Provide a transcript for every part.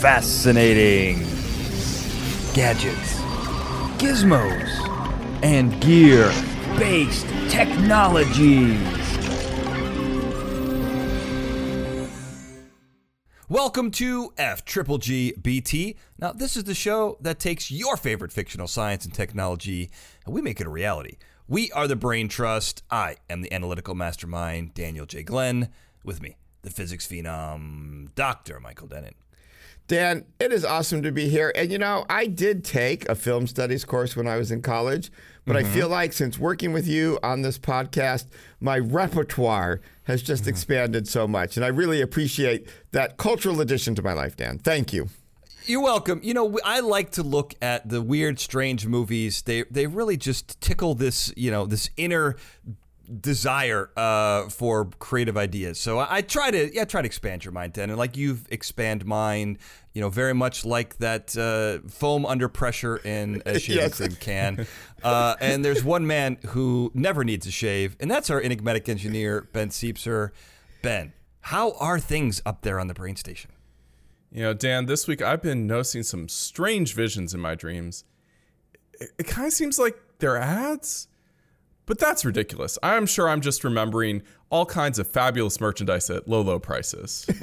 fascinating gadgets, gizmos, and gear based technologies. Welcome to F Triple G BT. Now, this is the show that takes your favorite fictional science and technology and we make it a reality. We are the Brain Trust. I am the analytical mastermind, Daniel J. Glenn. With me, the physics phenom, Dr. Michael Dennin. Dan, it is awesome to be here. And you know, I did take a film studies course when I was in college, but mm-hmm. I feel like since working with you on this podcast, my repertoire has just mm-hmm. expanded so much. And I really appreciate that cultural addition to my life, Dan. Thank you. You're welcome. You know, I like to look at the weird, strange movies. They they really just tickle this, you know, this inner desire uh, for creative ideas. So I, I, try to yeah try to expand your mind, Dan, and like you've expand mine. You know, very much like that uh, foam under pressure in a shaving yes. cream can. Uh, and there's one man who never needs a shave, and that's our enigmatic engineer Ben Siepser. Ben, how are things up there on the brain station? You know, Dan, this week I've been noticing some strange visions in my dreams. It, it kind of seems like they're ads, but that's ridiculous. I'm sure I'm just remembering all kinds of fabulous merchandise at low, low prices.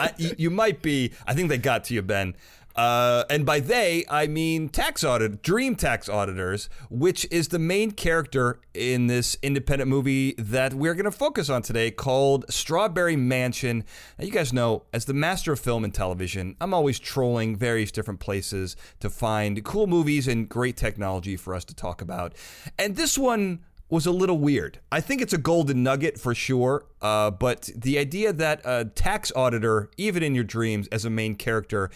I, you might be. I think they got to you, Ben. Uh, and by they, I mean tax audit, dream tax auditors, which is the main character in this independent movie that we're going to focus on today called Strawberry Mansion. Now, you guys know, as the master of film and television, I'm always trolling various different places to find cool movies and great technology for us to talk about. And this one was a little weird. I think it's a golden nugget for sure, uh, but the idea that a tax auditor, even in your dreams, as a main character,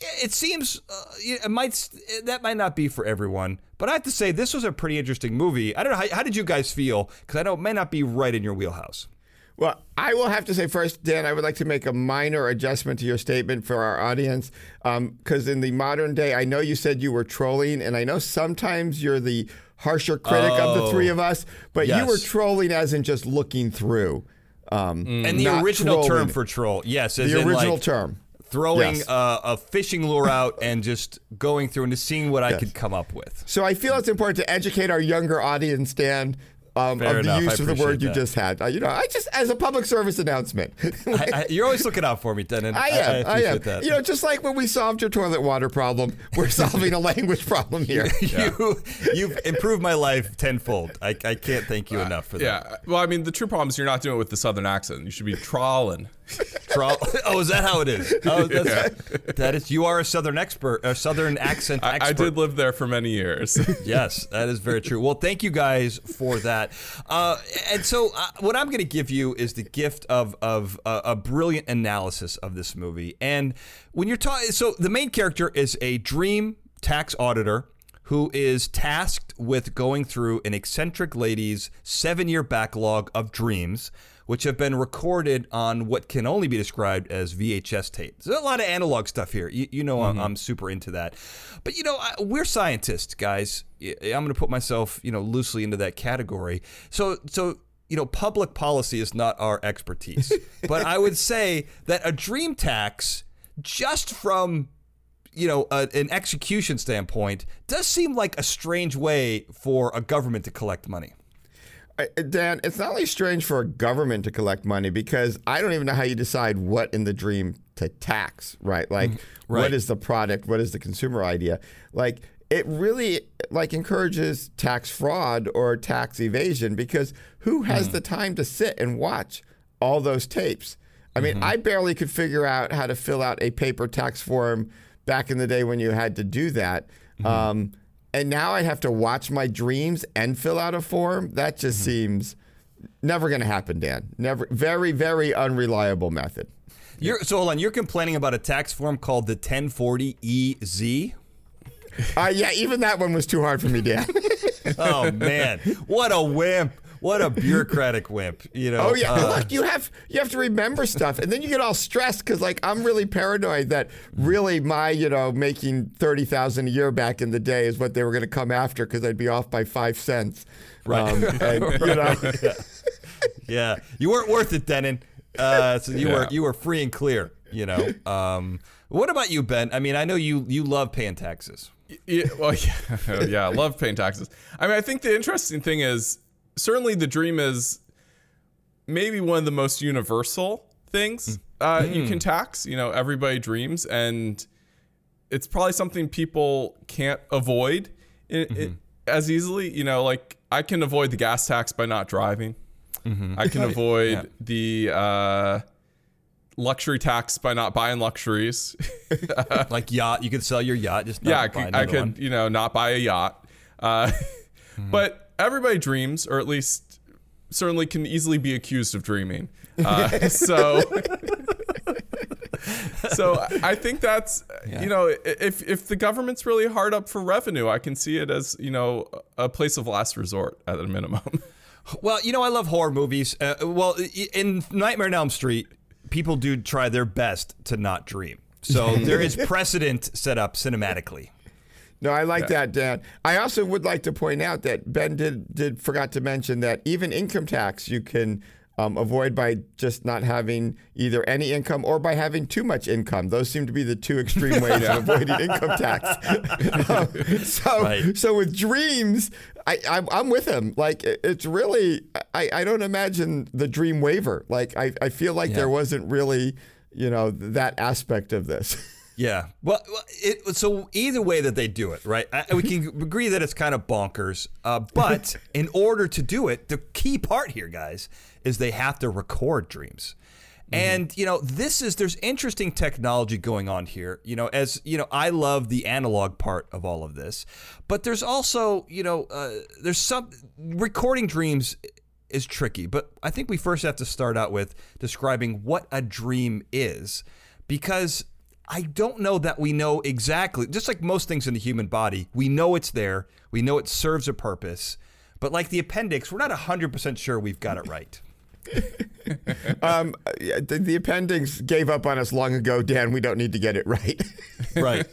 it seems uh, it might that might not be for everyone, but I have to say this was a pretty interesting movie. I don't know how, how did you guys feel because I know it may not be right in your wheelhouse. Well, I will have to say first, Dan, I would like to make a minor adjustment to your statement for our audience. Because um, in the modern day, I know you said you were trolling, and I know sometimes you're the harsher critic oh, of the three of us, but yes. you were trolling as in just looking through. Um, and the original trolling. term for troll, yes, the original like, term throwing yes. uh, a fishing lure out and just going through and just seeing what yes. I could come up with. So I feel it's important to educate our younger audience, Dan, um, of the use of the word that. you just had. Uh, you know, I just as a public service announcment. I, I, you're always looking out for me, Dennin. I am. I, am. That. You know, just like when we solved your toilet water problem, we're solving a language problem here. you, you've improved my life tenfold. I, I can't thank you uh, enough for that. Yeah. Well, I mean, the true problem is you're not doing it with the southern accent. You should be trawling. Oh, is that how it is? Oh, that's, yeah. that is. You are a southern expert, a southern accent expert. I, I did live there for many years. yes, that is very true. Well, thank you guys for that. Uh, and so, uh, what I'm going to give you is the gift of of uh, a brilliant analysis of this movie. And when you're talking, so the main character is a dream tax auditor who is tasked with going through an eccentric lady's seven year backlog of dreams which have been recorded on what can only be described as VHS tapes. There's a lot of analog stuff here. You, you know, mm-hmm. I'm, I'm, super into that. But, you know, I, we're scientists, guys. I'm going to put myself, you know, loosely into that category. So, so, you know, public policy is not our expertise. but I would say that a dream tax, just from you know, uh, an execution standpoint, does seem like a strange way for a government to collect money. Dan, it's not only strange for a government to collect money because I don't even know how you decide what in the dream to tax, right? Like, mm-hmm. right. what is the product? What is the consumer idea? Like, it really like encourages tax fraud or tax evasion because who has mm. the time to sit and watch all those tapes? I mean, mm-hmm. I barely could figure out how to fill out a paper tax form back in the day when you had to do that. Mm-hmm. Um, and now I have to watch my dreams and fill out a form. That just mm-hmm. seems never going to happen, Dan. Never. Very, very unreliable method. You're, so hold on. You're complaining about a tax form called the 1040EZ. Uh, yeah, even that one was too hard for me, Dan. oh man, what a wimp! What a bureaucratic wimp, you know. Oh yeah, uh, look, you have you have to remember stuff, and then you get all stressed because like I'm really paranoid that really my you know making thirty thousand a year back in the day is what they were going to come after because I'd be off by five cents, right? Um, and, you know, yeah. yeah. you weren't worth it, Dennin. Uh, so you yeah. were you were free and clear. You know. Um, what about you, Ben? I mean, I know you you love paying taxes. Yeah, well, yeah, yeah, I love paying taxes. I mean, I think the interesting thing is certainly the dream is maybe one of the most universal things uh, mm. you can tax. You know, everybody dreams, and it's probably something people can't avoid it, mm-hmm. it, as easily. You know, like I can avoid the gas tax by not driving. Mm-hmm. I can avoid yeah. the uh, luxury tax by not buying luxuries. like yacht, you could sell your yacht. Just yeah, I could, I could you know, not buy a yacht. Uh, mm-hmm. But everybody dreams, or at least certainly can easily be accused of dreaming. Uh, so. so I think that's yeah. you know if if the government's really hard up for revenue, I can see it as you know a place of last resort at a minimum. Well, you know I love horror movies. Uh, well, in Nightmare on Elm Street, people do try their best to not dream. So there is precedent set up cinematically. No, I like that, Dan. I also would like to point out that Ben did did forgot to mention that even income tax you can um, avoid by just not having either any income or by having too much income. Those seem to be the two extreme ways yeah. of avoiding income tax. um, so, right. so with dreams, I, I'm, I'm with him. Like it's really, I, I don't imagine the dream waiver. Like I, I feel like yeah. there wasn't really, you know, that aspect of this. Yeah. Well, it, so either way that they do it, right? I, we can agree that it's kind of bonkers. Uh, but in order to do it, the key part here, guys, is they have to record dreams. Mm-hmm. And you know, this is there's interesting technology going on here. You know, as you know, I love the analog part of all of this, but there's also you know, uh, there's some recording dreams is tricky. But I think we first have to start out with describing what a dream is, because I don't know that we know exactly, just like most things in the human body, we know it's there, we know it serves a purpose, but like the appendix, we're not 100% sure we've got it right. um, the, the, appendix gave up on us long ago, Dan. We don't need to get it right. right.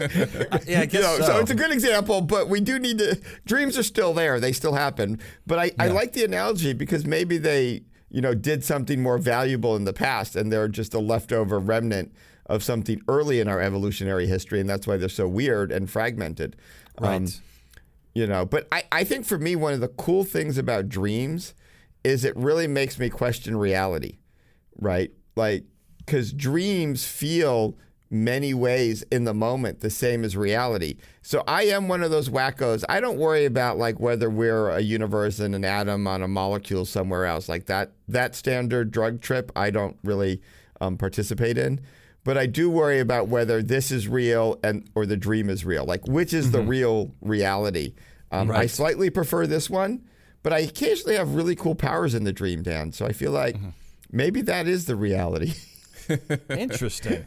yeah, I guess you know, so. so. it's a good example, but we do need to. Dreams are still there; they still happen. But I, yeah. I like the analogy because maybe they, you know, did something more valuable in the past, and they're just a leftover remnant of something early in our evolutionary history, and that's why they're so weird and fragmented. Right. Um, you know, but I, I think for me, one of the cool things about dreams is it really makes me question reality, right? Like, because dreams feel many ways in the moment the same as reality. So I am one of those wackos. I don't worry about like whether we're a universe and an atom on a molecule somewhere else. Like that that standard drug trip, I don't really um, participate in but I do worry about whether this is real and or the dream is real. Like which is mm-hmm. the real reality? Um, right. I slightly prefer this one, but I occasionally have really cool powers in the dream, Dan. So I feel like mm-hmm. maybe that is the reality. Interesting.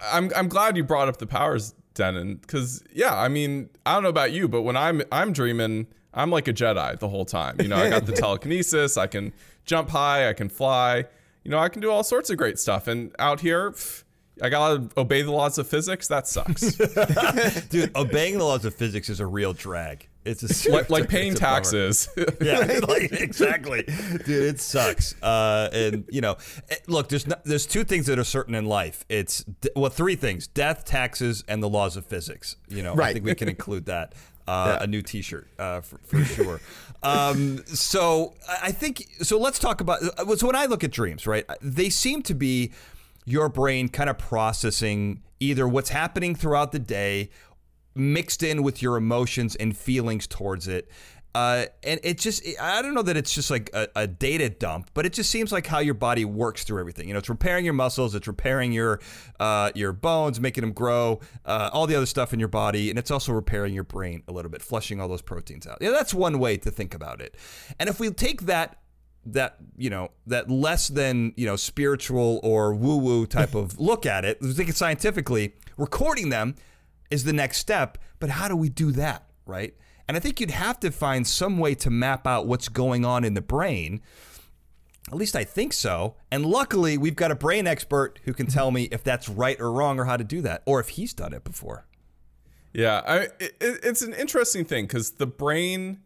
I'm I'm glad you brought up the powers, Dennin, because yeah, I mean I don't know about you, but when I'm I'm dreaming, I'm like a Jedi the whole time. You know, I got the telekinesis, I can jump high, I can fly. You know, I can do all sorts of great stuff, and out here. Pff, I gotta obey the laws of physics. That sucks, dude. Obeying the laws of physics is a real drag. It's a, like, like paying taxes. yeah, like, exactly, dude. It sucks. Uh, and you know, eh, look, there's not, there's two things that are certain in life. It's well, three things: death, taxes, and the laws of physics. You know, right. I think we can include that. Uh, yeah. A new T-shirt uh, for, for sure. um, so I think so. Let's talk about. Uh, so when I look at dreams, right, they seem to be your brain kind of processing either what's happening throughout the day mixed in with your emotions and feelings towards it. Uh, and it just, I don't know that it's just like a, a, data dump, but it just seems like how your body works through everything. You know, it's repairing your muscles, it's repairing your uh, your bones, making them grow, uh, all the other stuff in your body, and it's also repairing your brain a little bit, flushing all those proteins out. Yeah, that's one way to think about it. And if we take that that you know that less than you know spiritual or woo woo type of look at it. Think it scientifically. Recording them is the next step, but how do we do that, right? And I think you'd have to find some way to map out what's going on in the brain. At least I think so. And luckily, we've got a brain expert who can tell me if that's right or wrong or how to do that, or if he's done it before. Yeah, I, it, it's an interesting thing because the brain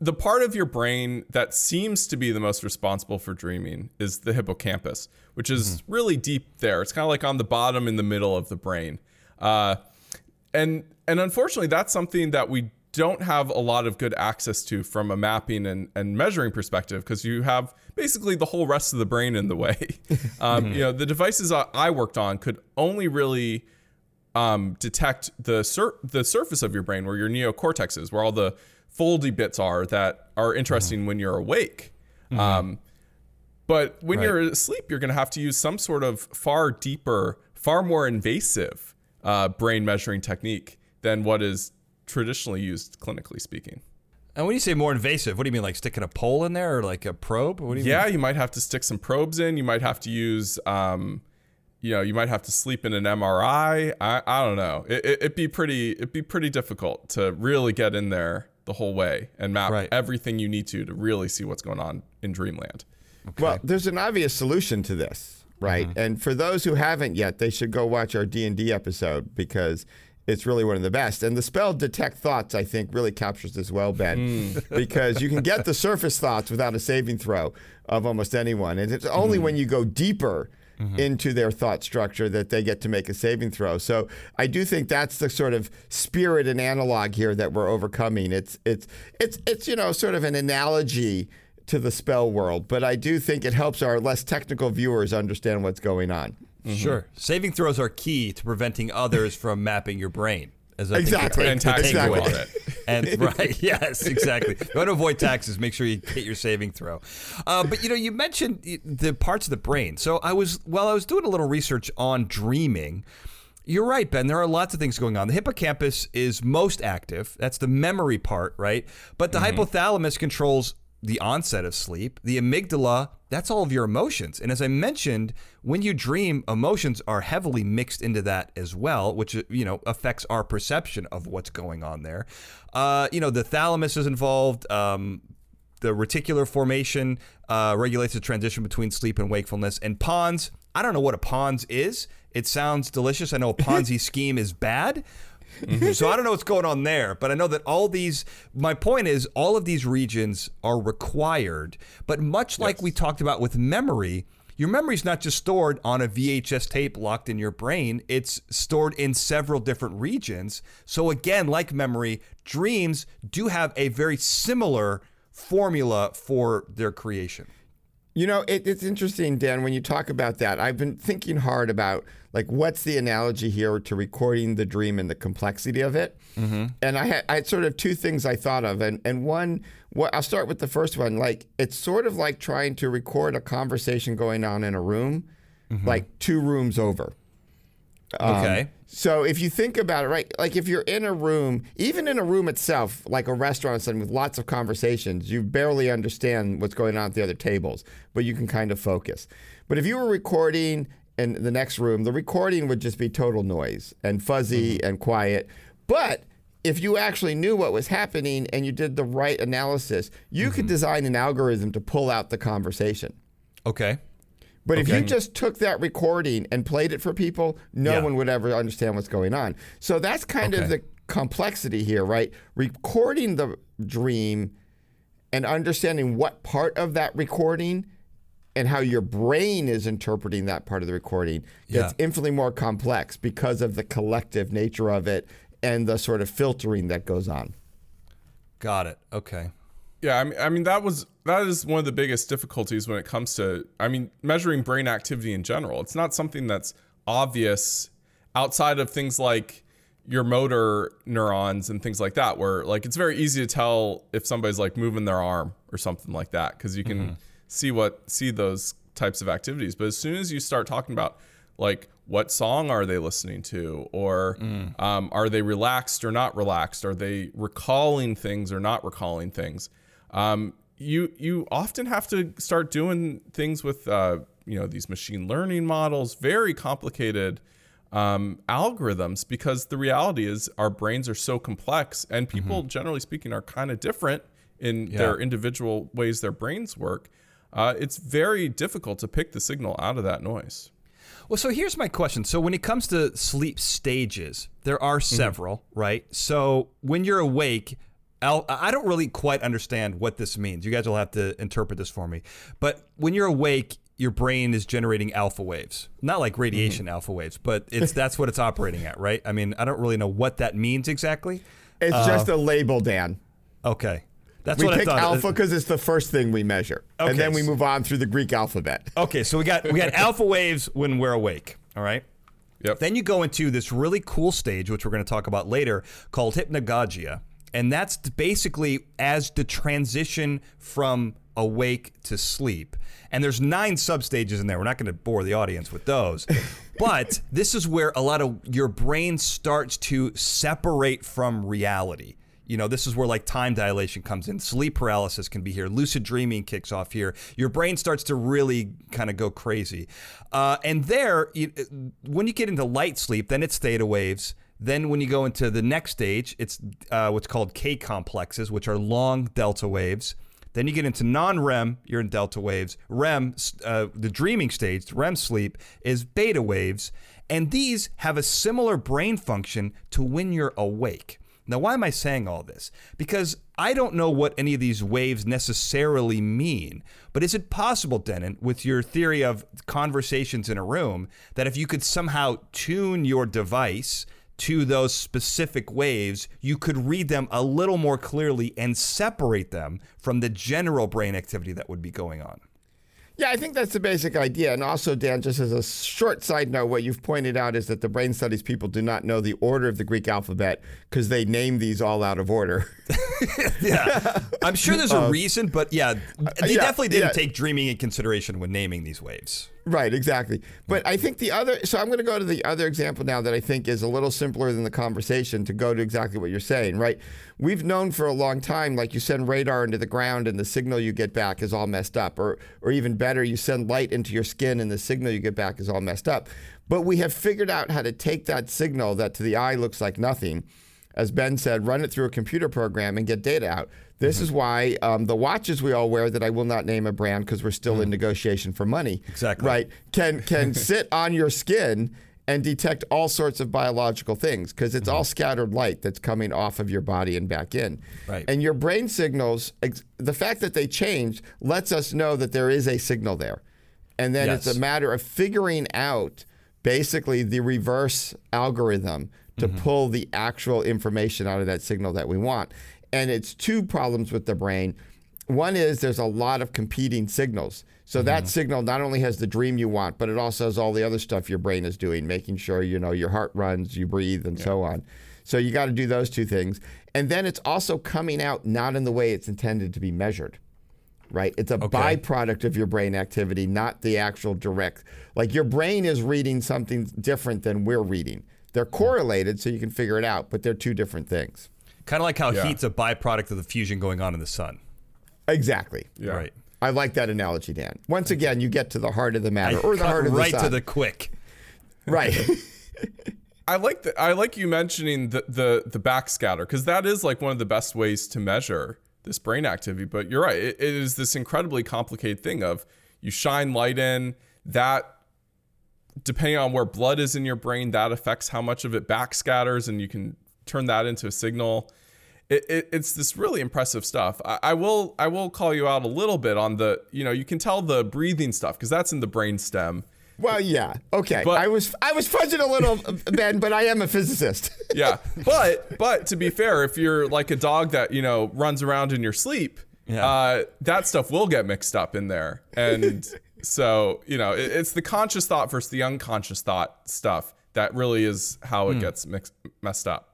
the part of your brain that seems to be the most responsible for dreaming is the hippocampus, which is mm-hmm. really deep there. It's kind of like on the bottom in the middle of the brain. Uh, and and unfortunately, that's something that we don't have a lot of good access to from a mapping and, and measuring perspective because you have basically the whole rest of the brain in the way. um, mm-hmm. You know, the devices I worked on could only really um, detect the sur- the surface of your brain where your neocortex is, where all the foldy bits are that are interesting mm-hmm. when you're awake. Mm-hmm. Um, but when right. you're asleep, you're going to have to use some sort of far deeper, far more invasive uh, brain measuring technique than what is traditionally used clinically speaking. And when you say more invasive, what do you mean? Like sticking a pole in there or like a probe? What do you yeah, mean? you might have to stick some probes in. You might have to use, um, you know, you might have to sleep in an MRI. I, I don't know. It, it, would be pretty, it'd be pretty difficult to really get in there the whole way and map right. everything you need to to really see what's going on in Dreamland. Okay. Well, there's an obvious solution to this, right? Mm-hmm. And for those who haven't yet, they should go watch our D and D episode because it's really one of the best. And the spell detect thoughts, I think, really captures this well, Ben, mm. because you can get the surface thoughts without a saving throw of almost anyone. And it's only mm. when you go deeper mm-hmm. into their thought structure that they get to make a saving throw. So I do think that's the sort of spirit and analog here that we're overcoming. It's it's it's it's you know sort of an analogy to the spell world, but I do think it helps our less technical viewers understand what's going on. Mm-hmm. Sure. Saving throws are key to preventing others from mapping your brain. As I exactly. and tax exactly. it. and right, yes, exactly. you want to avoid taxes, make sure you get your saving throw. Uh, but you know, you mentioned the parts of the brain. So I was, while I was doing a little research on dreaming. You're right, Ben. There are lots of things going on. The hippocampus is most active. That's the memory part, right? But the mm-hmm. hypothalamus controls the onset of sleep. The amygdala, that's all of your emotions. And as I mentioned, when you dream, emotions are heavily mixed into that as well, which you know affects our perception of what's going on there. Uh, you know, the thalamus is involved. Um, the reticular formation uh, regulates the transition between sleep and wakefulness. And pons, I don't know what a pons is. It sounds delicious. I know a Ponzi scheme is bad, Mm-hmm. so I don't know what's going on there, but I know that all these. My point is, all of these regions are required, but much like yes. we talked about with memory. Your memory is not just stored on a VHS tape locked in your brain, it's stored in several different regions. So, again, like memory, dreams do have a very similar formula for their creation. You know, it, it's interesting, Dan, when you talk about that. I've been thinking hard about like what's the analogy here to recording the dream and the complexity of it. Mm-hmm. And I had, I had sort of two things I thought of, and and one, what I'll start with the first one. Like it's sort of like trying to record a conversation going on in a room, mm-hmm. like two rooms over. Um, okay. So if you think about it, right, like if you're in a room, even in a room itself, like a restaurant or something with lots of conversations, you barely understand what's going on at the other tables, but you can kind of focus. But if you were recording in the next room, the recording would just be total noise and fuzzy mm-hmm. and quiet. But if you actually knew what was happening and you did the right analysis, you mm-hmm. could design an algorithm to pull out the conversation. Okay. But okay. if you just took that recording and played it for people, no yeah. one would ever understand what's going on. So that's kind okay. of the complexity here, right? Recording the dream and understanding what part of that recording and how your brain is interpreting that part of the recording gets yeah. infinitely more complex because of the collective nature of it and the sort of filtering that goes on. Got it. Okay. Yeah, I mean, I mean that was that is one of the biggest difficulties when it comes to I mean measuring brain activity in general. It's not something that's obvious outside of things like your motor neurons and things like that where like it's very easy to tell if somebody's like moving their arm or something like that cuz you can mm-hmm. see what see those types of activities. But as soon as you start talking about like what song are they listening to or mm. um, are they relaxed or not relaxed are they recalling things or not recalling things um, you you often have to start doing things with uh, you know these machine learning models, very complicated um, algorithms, because the reality is our brains are so complex, and people, mm-hmm. generally speaking, are kind of different in yeah. their individual ways their brains work. Uh, it's very difficult to pick the signal out of that noise. Well, so here's my question. So when it comes to sleep stages, there are mm-hmm. several, mm-hmm. right? So when you're awake, Al, I don't really quite understand what this means. You guys will have to interpret this for me. But when you're awake, your brain is generating alpha waves. Not like radiation Mm-hmm. alpha waves, but it's that's what it's operating at, right? I mean, I don't really know what that means exactly. It's just a label, Dan. Okay. That's We what I pick thought. alpha because it's the first thing we measure, Okay, and then we move on through the Greek alphabet. Okay, so we got we got alpha waves when we're awake. All right. Yep. Then you go into this really cool stage, which we're going to talk about later, called hypnagogia, and that's basically as the transition from awake to sleep. And there's nine substages in there. We're not going to bore the audience with those. but this is where a lot of your brain starts to separate from reality. You know, this is where like time dilation comes in. Sleep paralysis can be here. Lucid dreaming kicks off here. Your brain starts to really kind of go crazy. Uh, and there, you, when you get into light sleep, then it's theta waves. Then when you go into the next stage, it's uh, what's called K complexes, which are long delta waves. Then you get into non-REM, you're in delta waves. REM, uh, the dreaming stage, REM sleep, is beta waves, and these have a similar brain function to when you're awake. Now, why am I saying all this? Because I don't know what any of these waves necessarily mean. But is it possible, Dennin, with your theory of conversations in a room, that if you could somehow tune your device to those specific waves, you could read them a little more clearly and separate them from the general brain activity that would be going on? Yeah, I think that's the basic idea. And also, Dan, just as a short side note, what you've pointed out is that the brain studies people do not know the order of the Greek alphabet because they name these all out of order. Yeah, I'm sure there's a um, reason, but yeah, they yeah, definitely didn't yeah. take dreaming in consideration when naming these waves. Right, exactly. But I think the other, so I'm going to go to the other example now that I think is a little simpler than the conversation to go to exactly what you're saying, right? We've known for a long time, like you send radar into the ground and the signal you get back is all messed up. Or, or even better, you send light into your skin and the signal you get back is all messed up. But we have figured out how to take that signal that to the eye looks like nothing, as Ben said, run it through a computer program and get data out. This is why um, the watches we all wear that I will not name a brand because we're still in negotiation for money. Exactly. Right. Can can sit on your skin and detect all sorts of biological things because it's all scattered light that's coming off of your body and back in. Right. And your brain signals, ex- the fact that they changed lets us know that there is a signal there. And then it's a matter of figuring out basically the reverse algorithm to mm-hmm. pull the actual information out of that signal that we want. And it's two problems with the brain. One is there's a lot of competing signals. So that mm-hmm. signal not only has the dream you want, but it also has all the other stuff your brain is doing, making sure you know your heart runs, you breathe, and so on. So you got to do those two things. And then it's also coming out not in the way it's intended to be measured right? It's a byproduct of your brain activity, not the actual direct. Like your brain is reading something different than we're reading. They're correlated, so you can figure it out, but they're two different things. Kind of like how Yeah. heat's a byproduct of the fusion going on in the sun. Exactly. Yeah. Right. I like that analogy, Dan. Once again, you get to the heart of the matter, I or the cut heart of the right sun. to the quick. right. I like the, I like you mentioning the the the backscatter because that is like one of the best ways to measure this brain activity. But you're right; it, it is this incredibly complicated thing of you shine light in that, depending on where blood is in your brain, that affects how much of it backscatters, and you can turn that into a signal. It, it, it's this really impressive stuff. I, I will I will call you out a little bit on the you know you can tell the breathing stuff because that's in the brain stem. well, yeah. Okay. But- I was I was fudging a little, Ben, but I am a physicist. yeah but but to be fair if you're like a dog that you know runs around in your sleep Yeah. uh, that stuff will get mixed up in there and so you know it, it's the conscious thought versus the unconscious thought stuff that really is how it gets mixed messed up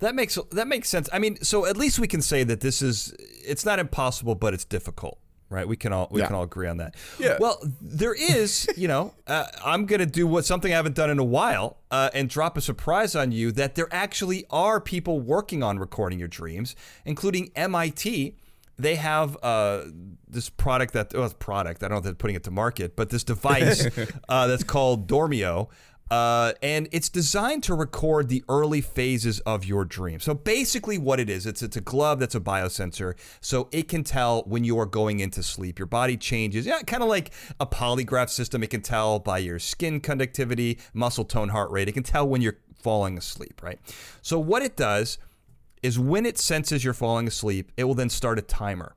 That makes that makes sense. I mean, so at least we can say that this is it's not impossible, but it's difficult, right? We can all we Yeah. can all agree on that. Yeah. Well, there is, you know, uh, I'm gonna do what something I haven't done in a while, uh, and drop a surprise on you that there actually are people working on recording your dreams, including MIT. They have uh, this product that well, it's product. I don't know if they're putting it to market, but this device uh, that's called Dormio. Uh, and it's designed to record the early phases of your dream. So basically, what it is, it's it's a glove that's a biosensor, so it can tell when you are going into sleep. Your body changes, yeah, kind of like a polygraph system. It can tell by your skin conductivity, muscle tone, heart rate. It can tell when you're falling asleep, right? So what it does is when it senses you're falling asleep, it will then start a timer.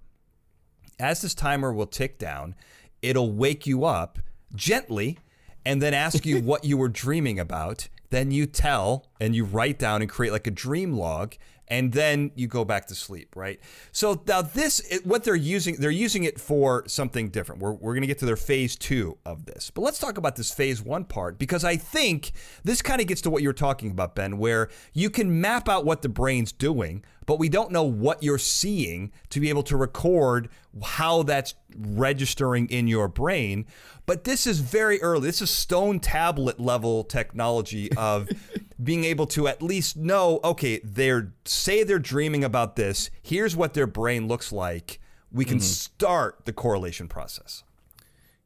As this timer will tick down, it'll wake you up gently and then ask you what you were dreaming about. Then you tell and you write down and create like a dream log and then you go back to sleep, right? So now this, what they're using, they're using it for something different. We're, we're going to get to their phase two of this, but let's talk about this phase one part because I think this kind of gets to what you were talking about, Ben, where you can map out what the brain's doing, but we don't know what you're seeing to be able to record how that's registering in your brain. But this is very early. This is stone tablet level technology of being able to at least know, okay, they're say they're dreaming about this. Here's what their brain looks like. We can mm-hmm. start the correlation process.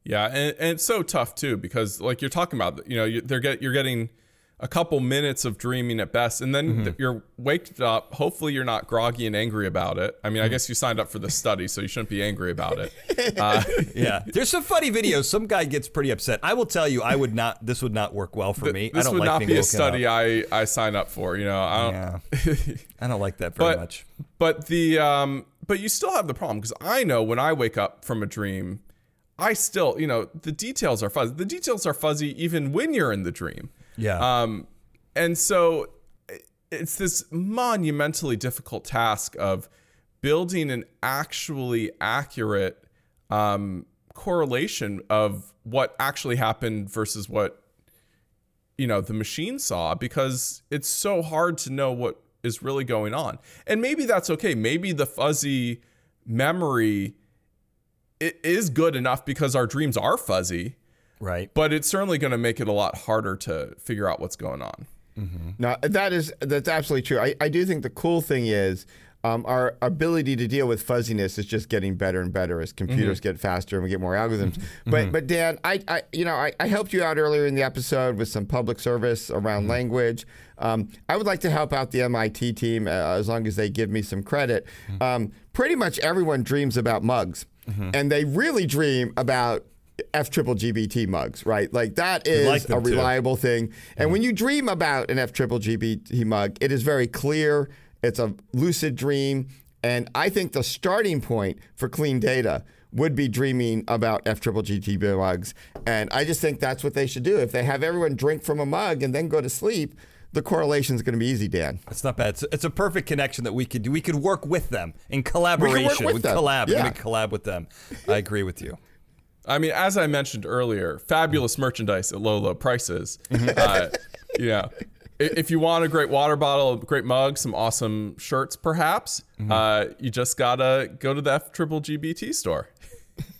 Yeah, and, and, it's so tough too because like you're talking about, you know, you, they're get you're getting a couple minutes of dreaming at best, and then mm-hmm. you're waked up. Hopefully, you're not groggy and angry about it. I mean, mm-hmm. I guess you signed up for the study, so you shouldn't be angry about it. Uh, yeah, there's some funny videos. Some guy gets pretty upset. I will tell you, I would not. This would not work well for me. This I don't would like not be a study I I sign up for. You know, I don't. Yeah. I don't like that very but, much. But the um, but you still have the problem because I know when I wake up from a dream. I still, you know, the details are fuzzy. The details are fuzzy even when you're in the dream. Yeah. Um, and so it's this monumentally difficult task of building an actually accurate um, correlation of what actually happened versus what you know the machine saw because it's so hard to know what is really going on and maybe that's okay maybe the fuzzy memory it is good enough because our dreams are fuzzy right but it's certainly going to make it a lot harder to figure out what's going on Mm-hmm. Now that is that's absolutely true. I, I do think the cool thing is um, our ability to deal with fuzziness is just getting better and better as computers mm-hmm. get faster and we get more algorithms. Mm-hmm. But mm-hmm. but Dan, I, I you know I, I, helped you out earlier in the episode with some public service around mm-hmm. language. Um, I would like to help out the MIT team uh, as long as they give me some credit. Mm-hmm. Um, pretty much everyone dreams about mugs, and they really dream about F triple GBT mugs, right? Like that is like a reliable too. thing. And mm when you dream about an F triple GBT mug, it is very clear. It's a lucid dream. And I think the starting point for clean data would be dreaming about F triple GT mugs. And I just think that's what they should do. If they have everyone drink from a mug and then go to sleep, the correlation is going to be easy, Dan. It's not bad. It's, it's, a perfect connection that we could do. We could work with them in collaboration. We, we collab. Yeah. We collab with them. I agree with you. I mean, as I mentioned earlier, fabulous merchandise at low, low prices. Mm-hmm. uh, yeah. If you want a great water bottle, a great mug, some awesome shirts, perhaps, mm-hmm. uh, you just gotta go to the F Triple GBT store.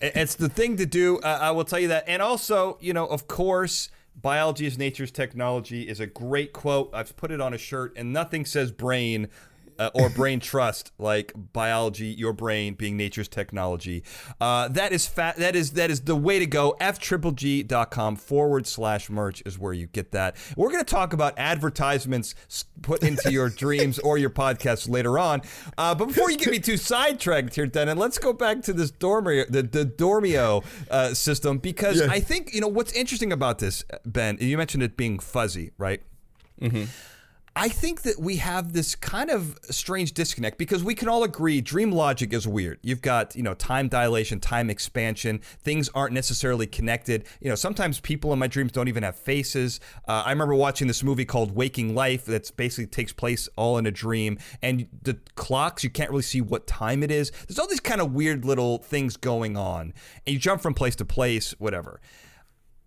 it's the thing to do. Uh, I will tell you that. And also, you know, of course, biology is nature's technology is a great quote. I've put it on a shirt, and nothing says brain uh, or brain trust, like biology, your brain being nature's technology. Uh, that is fat. That is that is the way to go. F-triple-G.com forward slash merch is where you get that. We're going to talk about advertisements put into your dreams or your podcasts later on. Uh, but before you get me too sidetracked here, Dennin, let's go back to this Dormio, the, the Dormio uh, system because yeah. I think you know what's interesting about this, Ben. You mentioned it being fuzzy, right? Mm-hmm. I think that we have this kind of strange disconnect because we can all agree dream logic is weird. You've got, you know, time dilation, time expansion. Things aren't necessarily connected. You know, sometimes people in my dreams don't even have faces. Uh, I remember watching this movie called Waking Life that's basically takes place all in a dream. And the clocks, you can't really see what time it is. There's all these kind of weird little things going on. And you jump from place to place, whatever.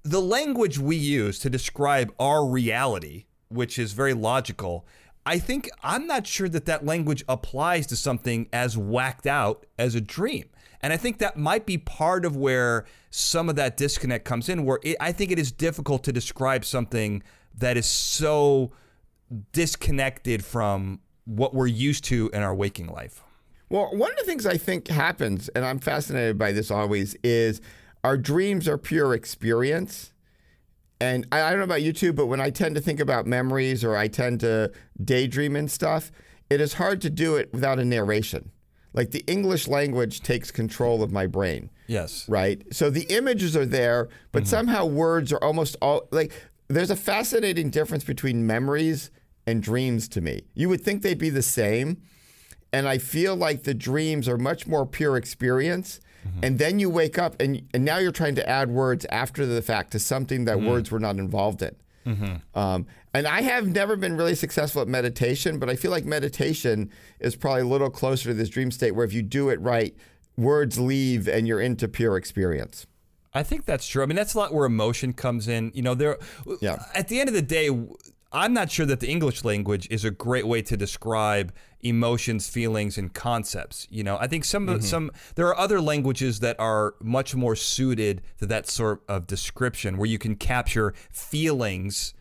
The language we use to describe our reality which is very logical. I think I'm not sure that that language applies to something as whacked out as a dream. And I think that might be part of where some of that disconnect comes in, where it, I think it is difficult to describe something that is so disconnected from what we're used to in our waking life. Well, one of the things I think happens, and I'm fascinated by this always, is our dreams are pure experience and I, I don't know about you too, but when I tend to think about memories or I tend to daydream and stuff, it is hard to do it without a narration. Like the English language takes control of my brain. Yes. Right? So the images are there, but mm-hmm. somehow words are almost all like there's a fascinating difference between memories and dreams to me. You would think they'd be the same. And I feel like the dreams are much more pure experience. Mm-hmm. And then you wake up and, and now you're trying to add words after the fact to something that mm-hmm. words were not involved in. Mm-hmm. Um, and I have never been really successful at meditation, but I feel like meditation is probably a little closer to this dream state where if you do it right, words leave and you're into pure experience. I think that's true. I mean, that's a lot where emotion comes in. You know, there. Yeah. At the end of the day, I'm not sure that the English language is a great way to describe emotions, feelings, and concepts. You know, I think some mm-hmm. some there are other languages that are much more suited to that sort of description, where you can capture feelings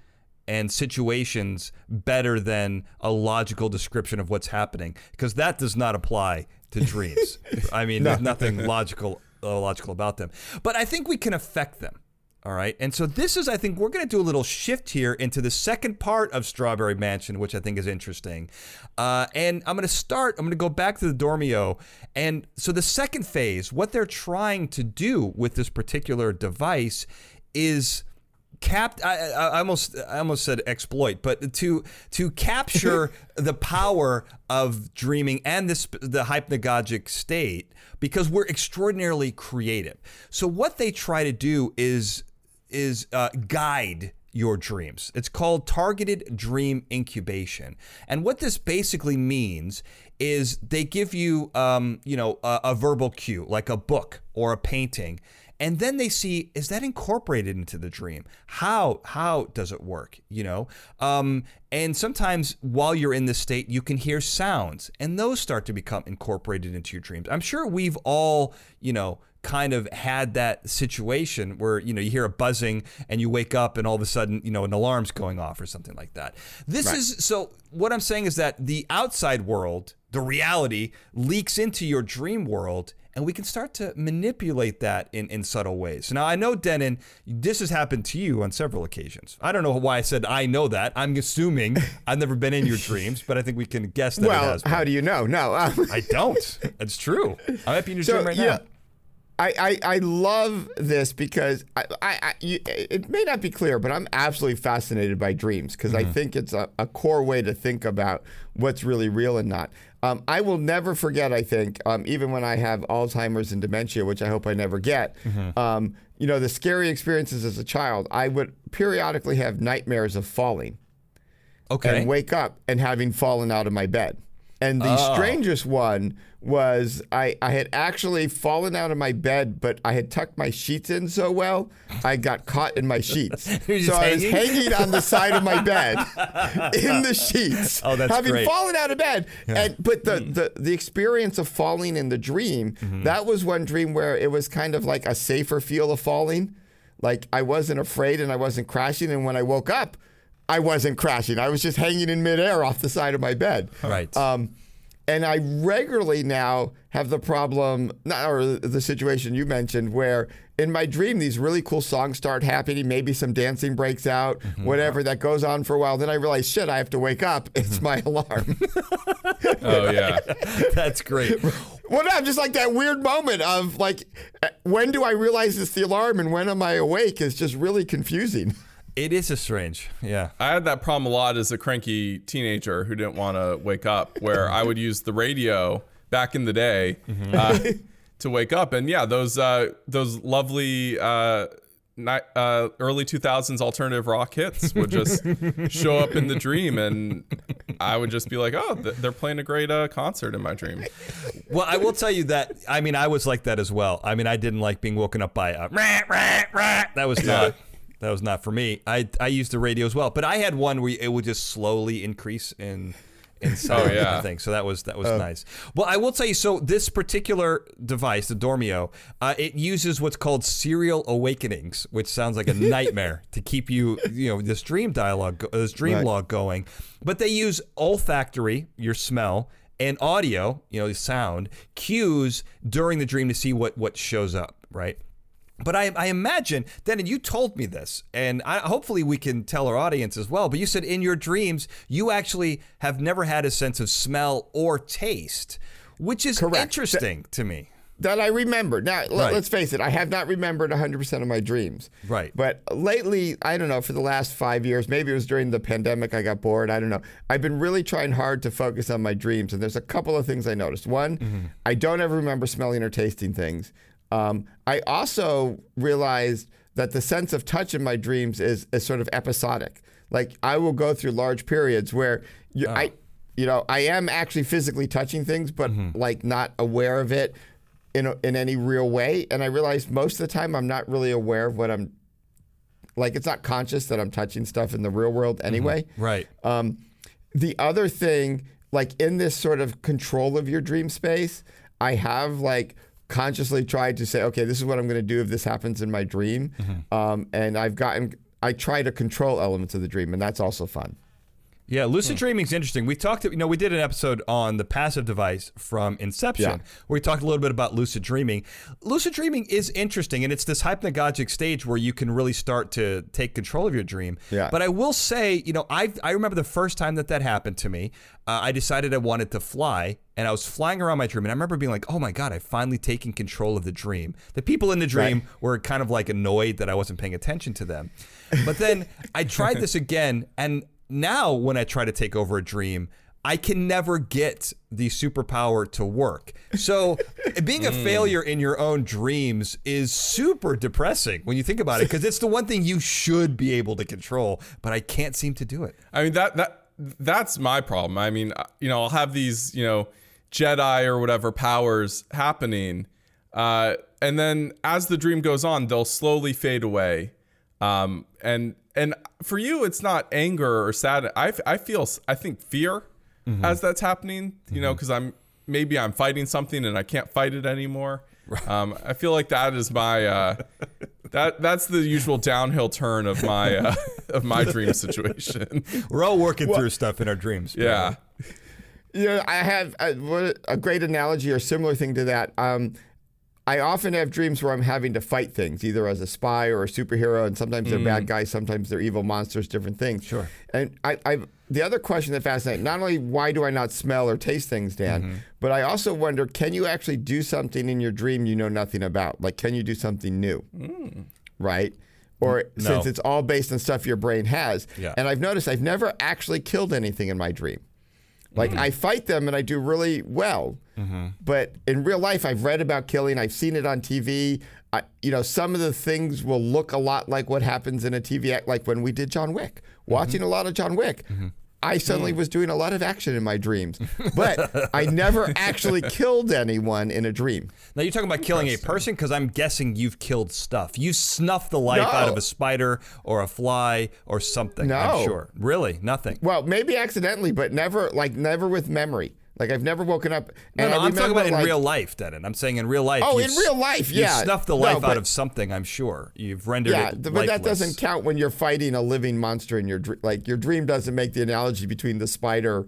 and situations better than a logical description of what's happening, because that does not apply to dreams. I mean, no. there's nothing logical uh, logical about them, but I think we can affect them. All right. And so this is, I think, we're going to do a little shift here into the second part of Strawberry Mansion, which I think is interesting. Uh, and I'm going to start, I'm going to go back to the Dormio. And so the second phase, what they're trying to do with this particular device is cap I, I, almost I almost said exploit, but to to capture the power of dreaming and this the hypnagogic state because we're extraordinarily creative. So what they try to do is is uh, guide your dreams. It's called targeted dream incubation. And what this basically means is they give you, um, you know, a, a verbal cue, like a book or a painting, and then they see is that incorporated into the dream how how does it work you know um, and sometimes while you're in this state you can hear sounds and those start to become incorporated into your dreams i'm sure we've all you know kind of had that situation where you know you hear a buzzing and you wake up and all of a sudden you know an alarm's going off or something like that. This right. is so what I'm saying is that the outside world, the reality leaks into your dream world and we can start to manipulate that in, in subtle ways. Now, I know, Dennin, this has happened to you on several occasions. I don't know why I said I know that. I'm assuming I've never been in your dreams, but I think we can guess that it does. well, how do you know? No. Um, I don't. It's true. I might be in your so, dream right yeah. now. I, I, I love this because I, I, I you, it may not be clear, but I'm absolutely fascinated by dreams because mm-hmm. I think it's a, a, core way to think about what's really real and not. Um, I will never forget, I think, um, even when I have Alzheimer's and dementia, which I hope I never get, mm-hmm. um, you know, the scary experiences as a child, I would periodically have nightmares of falling. Okay. And wake up and having fallen out of my bed. And the oh. strangest one was I, I had actually fallen out of my bed, but I had tucked my sheets in so well, I got caught in my sheets. so I was hanging on the side of my bed in the sheets. Oh, that's having great. fallen out of bed. Yeah. And but the, the the experience of falling in the dream, mm-hmm. that was one dream where it was kind of like a safer feel of falling. Like I wasn't afraid and I wasn't crashing. And when I woke up, I wasn't crashing. I was just hanging in midair off the side of my bed. Right. Um, and I regularly now have the problem, or the situation you mentioned, where in my dream these really cool songs start happening. Maybe some dancing breaks out, mm-hmm. whatever that goes on for a while. Then I realize, shit, I have to wake up. It's my alarm. oh yeah, that's great. Well, no, just like that weird moment of like, when do I realize it's the alarm and when am I awake is just really confusing. It is a strange, yeah. I had that problem a lot as a cranky teenager who didn't want to wake up, where I would use the radio back in the day mm-hmm. uh, to wake up, and yeah, those uh, those lovely uh, ni- uh, early two thousands alternative rock hits would just show up in the dream, and I would just be like, oh, th- they're playing a great uh, concert in my dream. Well, I will tell you that. I mean, I was like that as well. I mean, I didn't like being woken up by a rah, rah, rah. That was not. That was not for me. I I used the radio as well, but I had one where it would just slowly increase in in sound. Oh, yeah. thing. So that was that was uh, nice. Well, I will tell you. So this particular device, the Dormio, uh, it uses what's called serial awakenings, which sounds like a nightmare to keep you, you know, this dream dialogue, this dream right. log going. But they use olfactory, your smell, and audio, you know, the sound cues during the dream to see what what shows up. Right. But I, I imagine, Dennin, you told me this, and I, hopefully we can tell our audience as well. But you said in your dreams, you actually have never had a sense of smell or taste, which is Correct. interesting to me. that I remember. Now, Right. let, us face it, I have not remembered 100% of my dreams. Right. But lately, I don't know, for the last five years, maybe it was during the pandemic, I got bored. I don't know. I've been really trying hard to focus on my dreams. And there's a couple of things I noticed. One, Mm-hmm. I don't ever remember smelling or tasting things. Um, I also realized that the sense of touch in my dreams is, is sort of episodic. Like I will go through large periods where you, I, you know, I am actually physically touching things, but like not aware of it in a, in any real way. And I realized most of the time I'm not really aware of what I'm like. It's not conscious that I'm touching stuff in the real world anyway. Right. Um, the other thing, like in this sort of control of your dream space, I have like consciously tried to say, okay, this is what I'm going to do if this happens in my dream. Um, and I've gotten, I try to control elements of the dream, and that's also fun. Yeah, lucid dreaming is interesting. We talked, you know, we did an episode on the passive device from Inception, Yeah. where we talked a little bit about lucid dreaming. Lucid dreaming is interesting, and it's this hypnagogic stage where you can really start to take control of your dream. Yeah. But I will say, you know, I I remember the first time that that happened to me. Uh, I decided I wanted to fly, and I was flying around my dream, and I remember being like, "Oh my god, I've finally taken control of the dream." The people in the dream Right. were kind of like annoyed that I wasn't paying attention to them. But then I tried this again, and now when I try to take over a dream, I can never get the superpower to work. So being a failure in your own dreams is super depressing when you think about it, because it's the one thing you should be able to control, but I can't seem to do it. I mean that that that's my problem. I mean, uh, you know, I'll have these, you know, Jedi or whatever powers happening, uh, and then as the dream goes on, they'll slowly fade away. Um, and and for you, it's not anger or sadness. I feel I think fear as that's happening. You know, because I'm maybe I'm fighting something and I can't fight it anymore. Um, I feel like that is my uh, that that's the usual downhill turn of my uh, of my dream situation. We're all working through stuff in our dreams. Yeah. Yeah, I have a, a great analogy or similar thing to that. Um, I often have dreams where I'm having to fight things, either as a spy or a superhero, and sometimes they're bad mm. guys, sometimes they're evil monsters, different things. Sure. And I, I, the other question that fascinates not only why do I not smell or taste things, Dan, mm-hmm. but I also wonder, can you actually do something in your dream you know nothing about? Like, can you do something new? Mm. Right. Or No. since it's all based on stuff your brain has. Yeah. And I've noticed I've never actually killed anything in my dream. Like mm-hmm. I fight them and I do really well. Mm-hmm. But in real life, I've read about killing. I've seen it on TV. I, you know, some of the things will look a lot like what happens in a TV act. Like when we did John Wick, mm-hmm. watching a lot of John Wick. I suddenly mm. was doing a lot of action in my dreams, but I never actually killed anyone in a dream. Now you're talking about killing a person because I'm guessing you've killed stuff. You snuffed the life No. out of a spider or a fly or something. I'm No. sure. Really, nothing. Well, maybe accidentally, but never like never with memory. Like I've never woken up. No, And no, I I'm talking remember, about in like- real life, Dennin. I'm saying in real life. Oh, you've in real life, yeah. you yeah. snuffed the No, life out of something. I'm sure you've rendered Yeah, it th- but that doesn't count when you're fighting a living monster in your dream. Like your dream doesn't make the analogy between the spider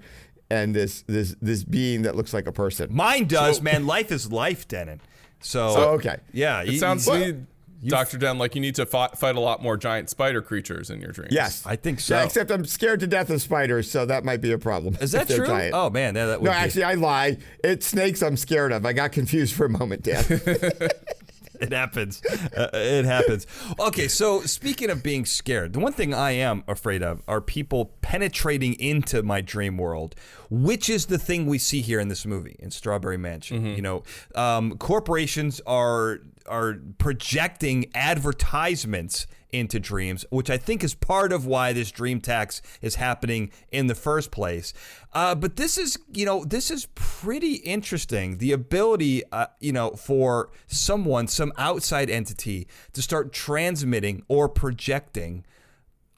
and this this this being that looks like a person. Mine does, man. Life is life, Dennin. So, Oh, okay. yeah, It you- sounds you- to me, Dr. Den, like you need to fight, fight a lot more giant spider creatures in your dreams. Yes, I think so. Yeah, except I'm scared to death of spiders, so that might be a problem. Is that true? giant. Oh man, that, that would no, be- actually, I lie. It's snakes I'm scared of. I got confused for a moment, Dan. it happens. Uh, it happens. Okay, so speaking of being scared, the one thing I am afraid of are people penetrating into my dream world, which is the thing we see here in this movie in Strawberry Mansion. You know, um, corporations are are projecting advertisements into dreams, which I think is part of why this dream tax is happening in the first place. Uh, but this is, you know, this is pretty interesting. The ability, uh, you know, for someone, some outside entity, to start transmitting or projecting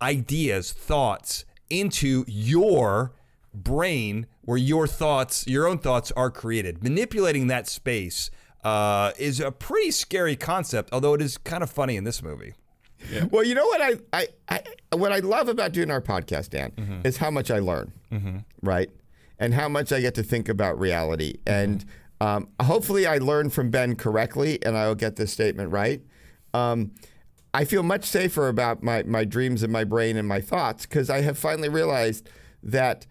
ideas, thoughts into your brain where your thoughts, your own thoughts are created. Manipulating that space uh, is a pretty scary concept, although it is kind of funny in this movie. Well, you know what I, I, I what I love about doing our podcast, Dan, Mm-hmm. is how much I learn, right? And how much I get to think about reality. Mm-hmm. And um, hopefully, I learn from Ben correctly, and I will get this statement right. Um, I feel much safer about my, my dreams and my brain and my thoughts because I have finally realized that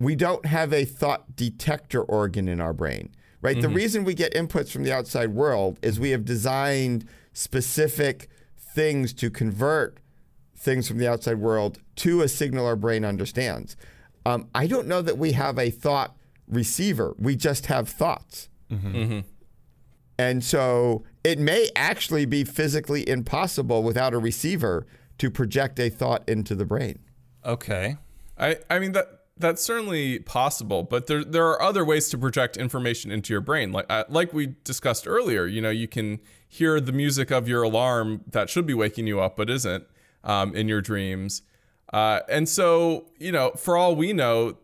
we don't have a thought detector organ in our brain. right? Mm-hmm. The reason we get inputs from the outside world is we have designed specific things to convert things from the outside world to a signal our brain understands. Um, I don't know that we have a thought receiver. We just have thoughts. And so it may actually be physically impossible without a receiver to project a thought into the brain. Okay. I, I mean that that's certainly possible, but there there are other ways to project information into your brain. Like uh, like we discussed earlier, you know, you can hear the music of your alarm that should be waking you up but isn't um, in your dreams, uh, and so you know, for all we know,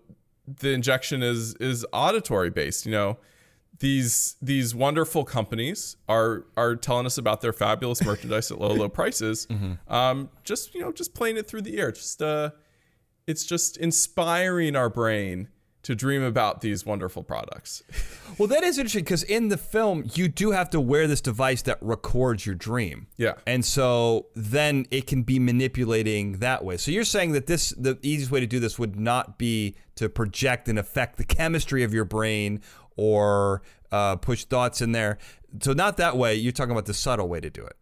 the injection is is auditory based. You know, these these wonderful companies are are telling us about their fabulous merchandise at low low prices. Um, just you know, just playing it through the ear, just uh it's just inspiring our brain to dream about these wonderful products. Well, that is interesting because in the film, you do have to wear this device that records your dream. Yeah. And so then it can be manipulating that way. So you're saying that this, the easiest way to do this would not be to project and affect the chemistry of your brain or uh, push thoughts in there. So not that way. You're talking about the subtle way to do it.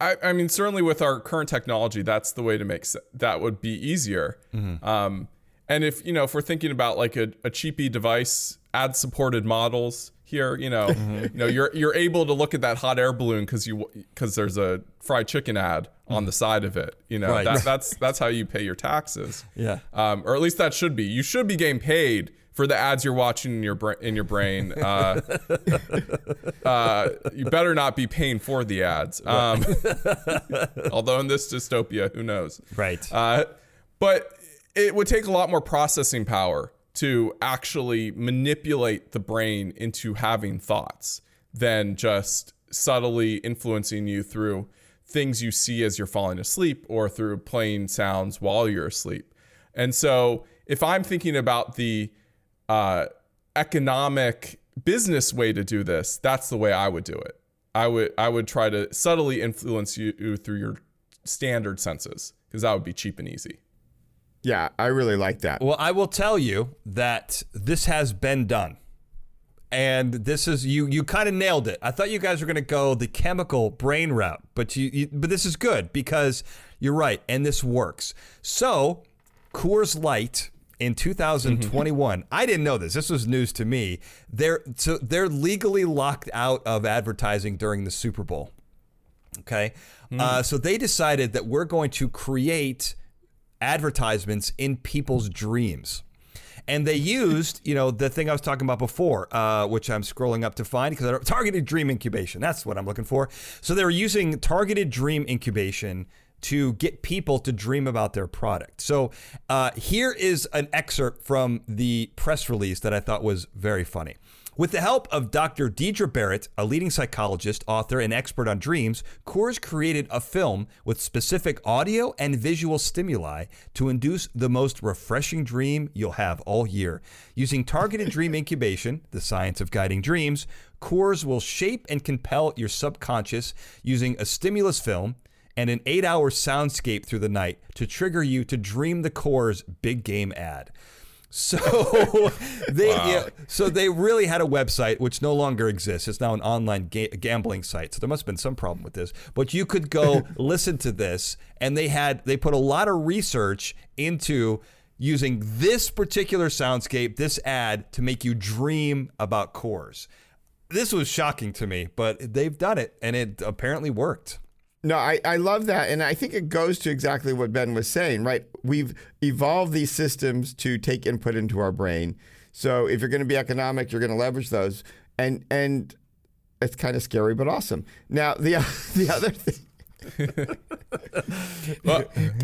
I, I mean, certainly with our current technology, that's the way to make se- that would be easier. Um, and if you know, if we're thinking about like a, a cheapy device, ad supported models here, you know, you know, you're you're able to look at that hot air balloon because you because there's a fried chicken ad on the side of it. You know, Right. that, that's that's how you pay your taxes. Yeah. um, or at least that should be. You should be getting paid for the ads you're watching in your bra- in your brain. Uh, uh, you better not be paying for the ads. Um, although in this dystopia, who knows? Right. Uh, but it would take a lot more processing power to actually manipulate the brain into having thoughts than just subtly influencing you through things you see as you're falling asleep or through playing sounds while you're asleep. And so if I'm thinking about the uh, economic business way to do this, that's the way I would do it. I would I would try to subtly influence you, through your standard senses because that would be cheap and easy. Yeah, I really like that. Well, I will tell you that this has been done. And this is you you kind of nailed it. I thought you guys were going to go the chemical brain route, but you, you but this is good because you're right and this works. So, Coors Light in 2021, I didn't know this. This was news to me. They're so they're legally locked out of advertising during the Super Bowl. Okay. Uh, so they decided that we're going to create advertisements in people's dreams. And they used, you know, the thing I was talking about before, uh, which I'm scrolling up to find because targeted dream incubation. That's what I'm looking for. So they were using targeted dream incubation to get people to dream about their product. So uh, here is an excerpt from the press release that I thought was very funny. With the help of Dr. Deirdre Barrett, a leading psychologist, author, and expert on dreams, Coors created a film with specific audio and visual stimuli to induce the most refreshing dream you'll have all year. Using targeted dream incubation, the science of guiding dreams, Coors will shape and compel your subconscious using a stimulus film and an eight hour soundscape through the night to trigger you to dream the Coors big game ad. So they yeah, so they really had a website which no longer exists. It's now an online ga- gambling site. So there must have been some problem with this. But you could go listen to this, and they had they put a lot of research into using this particular soundscape, this ad, to make you dream about Coors. This was shocking to me, but they've done it, and it apparently worked. No, I, I love that. And I think it goes to exactly what Ben was saying, right? We've evolved these systems to take input into our brain. So if you're going to be economic, you're going to leverage those. And and it's kind of scary, but awesome. Now, the, the other thing.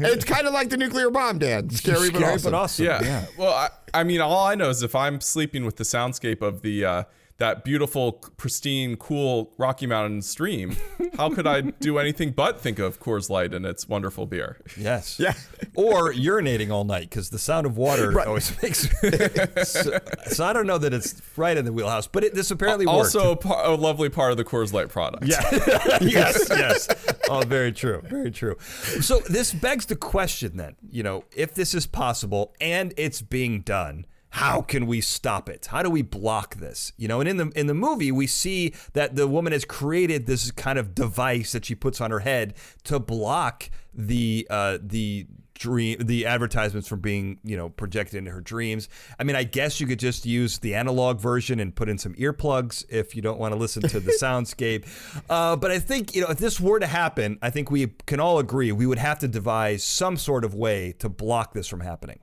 it's kind of like the nuclear bomb, Dan. Scary, but Scary, awesome. but awesome. Yeah. Well, I, I mean, all I know is if I'm sleeping with the soundscape of the uh, that beautiful, pristine, cool Rocky Mountain stream, how could I do anything but think of Coors Light and its wonderful beer? Yes. Yeah. Or urinating all night because the sound of water Right. always makes. so, so I don't know that it's right in the wheelhouse, but it, this apparently worked. Also, a lovely part of the Coors Light product. Yeah. yes. Yes. Oh, very true. Very true. So this begs the question then. You know, if this is possible and it's being done, how can we stop it? How do we block this? You know, and in the in the movie we see that the woman has created this kind of device that she puts on her head to block the uh, the dream the advertisements from being you know projected into her dreams i mean i guess you could just use the analog version and put in some earplugs if you don't want to listen to the soundscape uh, but i think you know if this were to happen i think we can all agree we would have to devise some sort of way to block this from happening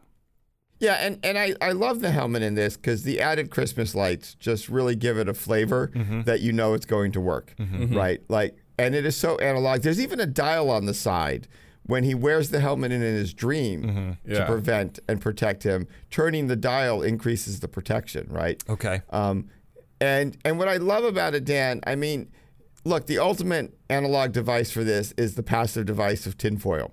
Yeah, and, and I, I love the helmet in this because the added Christmas lights just really give it a flavor mm-hmm. that you know it's going to work, mm-hmm. Mm-hmm. right? Like, and it is so analog. There's even a dial on the side when he wears the helmet in his dream to Yeah. prevent and protect him. Turning the dial increases the protection, right? okay Um, and and what I love about it, Dan, I mean, look, the ultimate analog device for this is the passive device of tinfoil,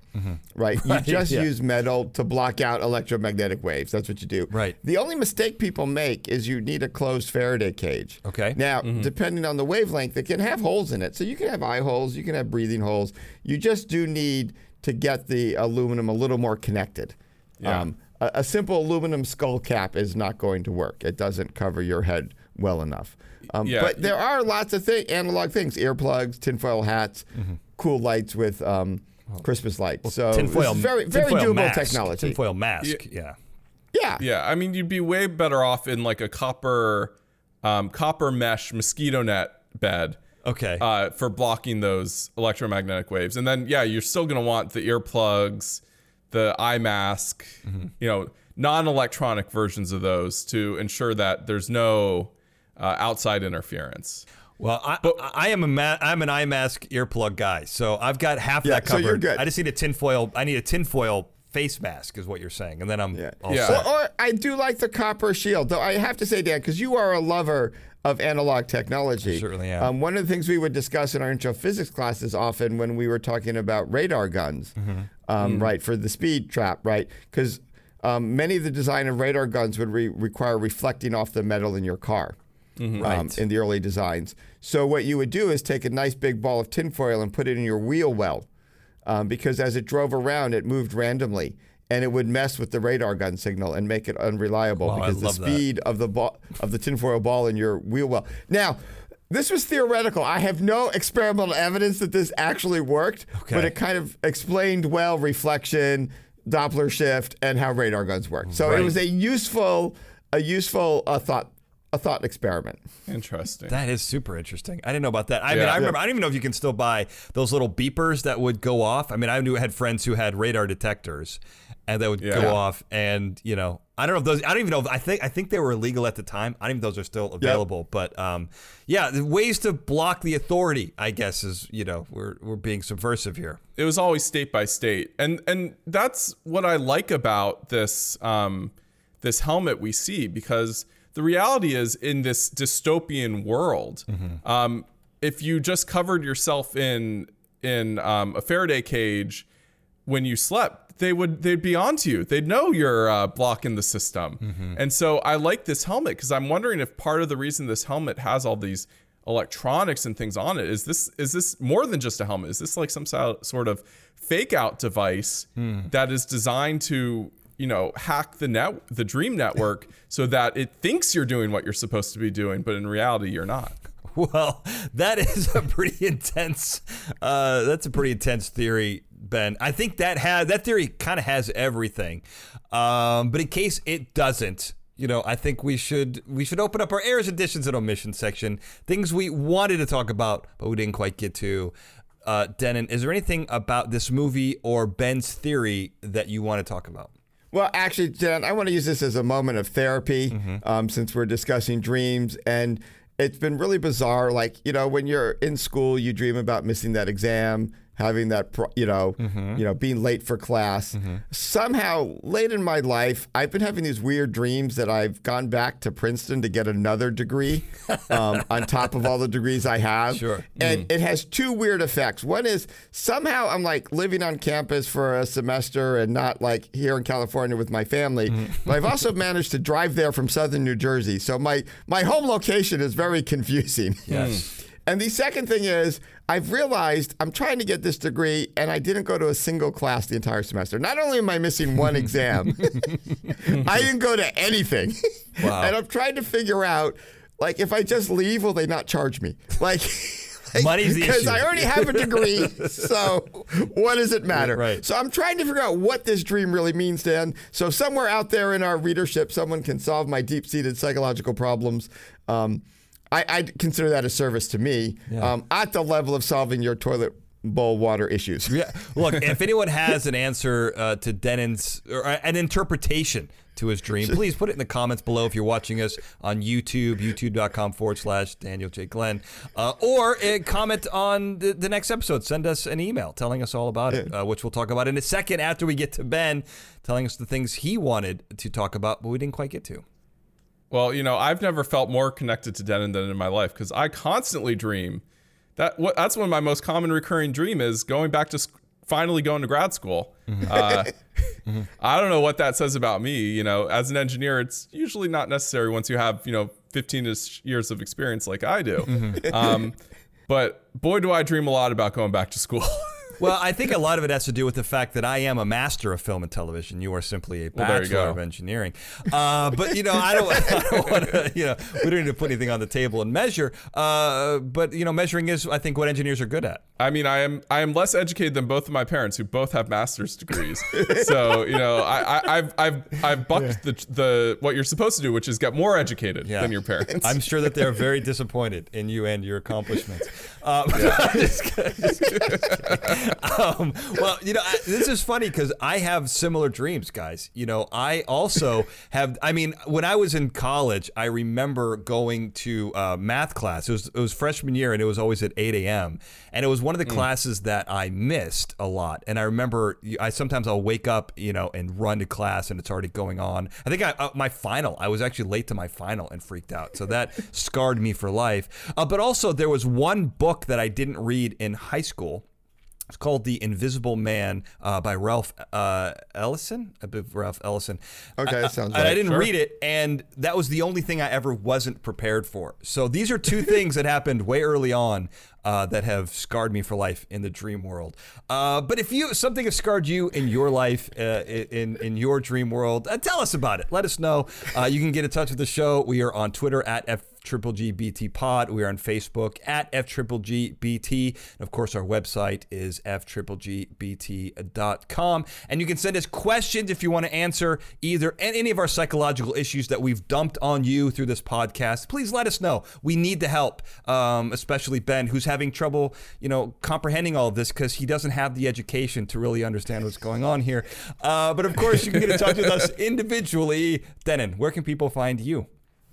right? You Right, just yeah. use metal to block out electromagnetic waves. That's what you do. Right. The only mistake people make is you need a closed Faraday cage. Okay. Now, depending on the wavelength, it can have holes in it. So you can have eye holes, you can have breathing holes. You just do need to get the aluminum a little more connected. Yeah. Um, a, a simple aluminum skull cap is not going to work. It doesn't cover your head well enough. Um, Yeah. But there are lots of thing, analog things: earplugs, tinfoil hats, cool lights with um, Christmas lights. so tinfoil very, very tinfoil doable mask, technology. tinfoil mask yeah. Yeah. Yeah, I mean, you'd be way better off in like a copper, um, copper mesh mosquito net bed. Okay. Uh, for blocking those electromagnetic waves, and then yeah, you're still gonna want the earplugs, the eye mask, Mm-hmm. you know, non-electronic versions of those to ensure that there's no uh, outside interference. Well, I, I am a ma- I'm an eye mask earplug guy, so I've got half Yeah, that so you're good. I just need a tinfoil. I need a tinfoil face mask, is what you're saying, and then I'm Yeah. all Yeah. set. Or, or I do like the copper shield, though I have to say, Dan, because you are a lover of analog technology. I certainly am. Um, one of the things we would discuss in our intro physics classes often when we were talking about radar guns, Mm-hmm. um, Mm. right, for the speed trap, right? Because um, many of the design of radar guns would re- require reflecting off the metal in your car. Um, Right. in the early designs. So what you would do is take a nice big ball of tinfoil and put it in your wheel well, um, because as it drove around, it moved randomly, and it would mess with the radar gun signal and make it unreliable Wow, because the love that. speed of the ball of the tinfoil ball in your wheel well. Now. This was theoretical. I have no experimental evidence that this actually worked, but it kind of explained well reflection, Doppler shift, and how radar guns work. So Right. it was a useful, a useful uh, thought, a thought experiment. Interesting. That is super interesting. I didn't know about that. I mean, I remember. I don't even know if you can still buy those little beepers that would go off. I mean, I knew I had friends who had radar detectors, and that would Yeah. go off. And you know, I don't know if those. I don't even know. If, I think I think they were illegal at the time. I don't even know if those are still available. But um, yeah, the ways to block the authority. I guess is you know we're we're being subversive here. it was always state by state and and that's what i like about this um this helmet we see because the reality is in this dystopian world um if you just covered yourself in in um, a faraday cage when you slept they would they'd be onto you. They'd know you're uh, blocking the system. And so i like this helmet because i'm wondering if part of the reason this helmet has all these electronics and things on it is this is this more than just a helmet? Is this like some sort of fake out device that is designed to you know hack the net the dream network so that it thinks you're doing what you're supposed to be doing but in reality you're not Well, that is a pretty intense. Uh, that's a pretty intense theory, Ben. I think that has that theory kind of has everything, um, but in case it doesn't, you know, I think we should we should open up our errors, additions, and omissions section. Things we wanted to talk about, but we didn't quite get to. Uh, Dennin, is there anything about this movie or Ben's theory that you want to talk about? Well, actually, Jen, I want to use this as a moment of therapy Mm-hmm. um, since we're discussing dreams. And it's been really bizarre. Like, you know, when you're in school, you dream about missing that exam, having that, you know, Mm-hmm. you know, being late for class. Somehow, late in my life, I've been having these weird dreams that I've gone back to Princeton to get another degree um, on top of all the degrees I have. Sure. And it has two weird effects. One is somehow I'm like living on campus for a semester and not like here in California with my family. But I've also managed to drive there from southern New Jersey. So my my home location is very confusing. Yes. And the second thing is, I've realized I'm trying to get this degree, and I didn't go to a single class the entire semester. Not only am I missing one exam, I didn't go to anything. Wow. and I'm trying to figure out, like, if I just leave, will they not charge me? Like. Money's the Because. I already have a degree, so what does it matter? Right. So I'm trying to figure out what this dream really means, Dan. So somewhere out there in our readership, someone can solve my deep-seated psychological problems. Um, I, I consider that a service to me um, at the level of solving your toilet bowl water issues. Yeah. Look, if anyone has an answer uh, to Dennin's or uh, an interpretation to his dream, please put it in the comments below if you're watching us on YouTube, youtube.com forward slash Daniel J. Glenn. Uh, or uh, comment on the, the next episode. Send us an email telling us all about it, uh, which we'll talk about in a second after we get to Ben telling us the things he wanted to talk about, but we didn't quite get to. Well, you know, I've never felt more connected to Dennin than in my life because I constantly dream that what that's one of my most common recurring dream is going back to sc- finally going to grad school. Uh, I don't know what that says about me. You know, as an engineer, it's usually not necessary once you have you know 15 years of experience like I do. Um, but boy, do I dream a lot about going back to school. Well, I think a lot of it has to do with the fact that I am a master of film and television. You are simply a Well, bachelor of engineering. Uh, but you know, I don't, I don't want to. You know, we don't need to put anything on the table and measure. Uh, but you know, measuring is, I think, what engineers are good at. I mean, I am I am less educated than both of my parents, who both have master's degrees. so you know, I, I, I've I've I've bucked the the what you're supposed to do, which is get more educated Yeah. than your parents. I'm sure that they're very disappointed in you and your accomplishments. Um, just kidding, just kidding. Um, well, you know, I, this is funny because I have similar dreams, guys. You know, I also have. I mean, when I was in college, I remember going to uh, math class. It was it was freshman year, and it was always at 8 a.m. And it was one of the classes that I missed a lot. And I remember, I sometimes I'll wake up, you know, and run to class, and it's already going on. I think I uh, my final. I was actually late to my final and freaked out. So that scarred me for life. Uh, but also, there was one book that I didn't read in high school. It's called The Invisible Man uh, by Ralph uh, Ellison. I believe Ralph Ellison. Okay, I- that sounds I, I didn't Sure. read it, and that was the only thing I ever wasn't prepared for. So these are two things that happened way early on uh, that have scarred me for life in the dream world. Uh, but if you something has scarred you in your life, uh, in in your dream world, uh, tell us about it. Let us know. Uh, you can get in touch with the show. We are on Twitter at F triple GBT pod. We are on Facebook at F triple GBT. And of course, our website is F triple GBT.com. And you can send us questions if you want to answer either any of our psychological issues that we've dumped on you through this podcast. Please let us know. We need the help, um, especially Ben, who's having trouble, you know, comprehending all of this because he doesn't have the education to really understand what's going on here. Uh, but of course, you can get in touch with us individually. Dennin, where can people find you?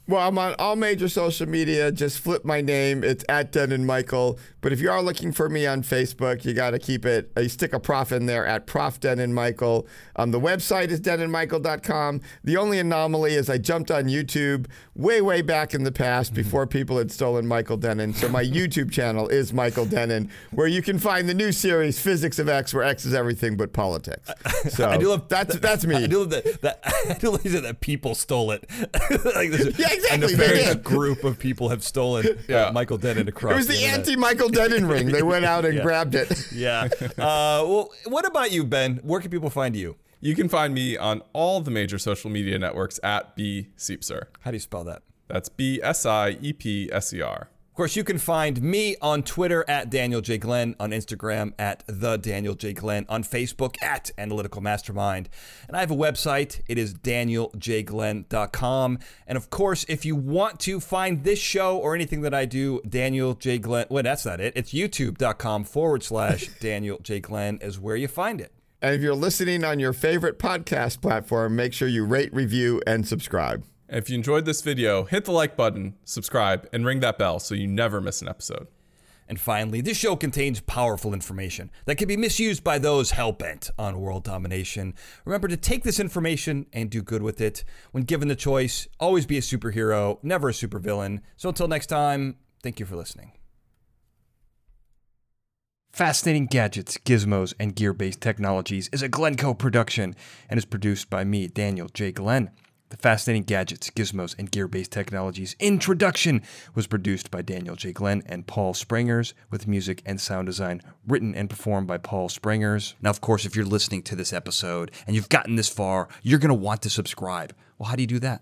Well, I'm on all major social media. Just flip my name. It's at Dennin Michael. But if you are looking for me on Facebook, you got to keep it. uh, You stick a prof in there at Prof Dennin Michael. Um, the website is denninmichael.com. The only anomaly is I jumped on YouTube way, way back in the past before people had stolen Michael Dennin. So my YouTube channel is Michael Dennin, where you can find the new series Physics of X, where X is everything but politics. So I do love that's that's me. I do love that. that I do love that people stole it. like this, Yeah, exactly, A they nefarious group of people have stolen uh, Michael Dennin across. It was the internet. anti-Michael Dennin ring. They went out and Yeah. grabbed it. Yeah. Uh, well, what about you, Ben? Where can people find you? You can find me on all the major social media networks at B Siepser. How do you spell that? That's B S I E P S E R. Of course, you can find me on Twitter at Daniel J. Glenn, on Instagram at The Daniel J. Glenn, on Facebook at Analytical Mastermind. And I have a website. It is danieljglenn.com. And of course, if you want to find this show or anything that I do, Daniel J. Glenn, well, that's not it. It's youtube.com forward slash Daniel J. Glenn is where you find it. And if you're listening on your favorite podcast platform, make sure you rate, review, and subscribe. And if you enjoyed this video, hit the like button, subscribe, and ring that bell so you never miss an episode. And finally, this show contains powerful information that can be misused by those hell bent on world domination. Remember to take this information and do good with it. When given the choice, always be a superhero, never a supervillain. So until next time, thank you for listening. Fascinating Gadgets, Gizmos, and Gear Based Technologies is a Glencoe production and is produced by me, Daniel J. Glenn. The Fascinating Gadgets, Gizmos, and Gear Based Technologies introduction was produced by Daniel J. Glenn and Paul Sprangers, with music and sound design written and performed by Paul Sprangers. Now, of course, if you're listening to this episode and you've gotten this far, you're going to want to subscribe. Well, how do you do that?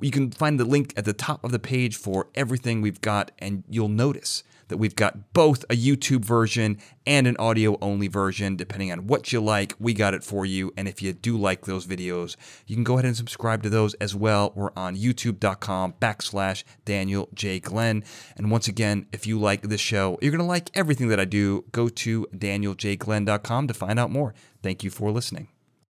You can find the link at the top of the page for everything we've got, and you'll notice that we've got both a YouTube version and an audio only version. Depending on what you like, we got it for you. And if you do like those videos, you can go ahead and subscribe to those as well. We're on youtube.com backslash Daniel J. Glenn. And once again, if you like this show, you're going to like everything that I do. Go to danieljglenn.com to find out more. Thank you for listening.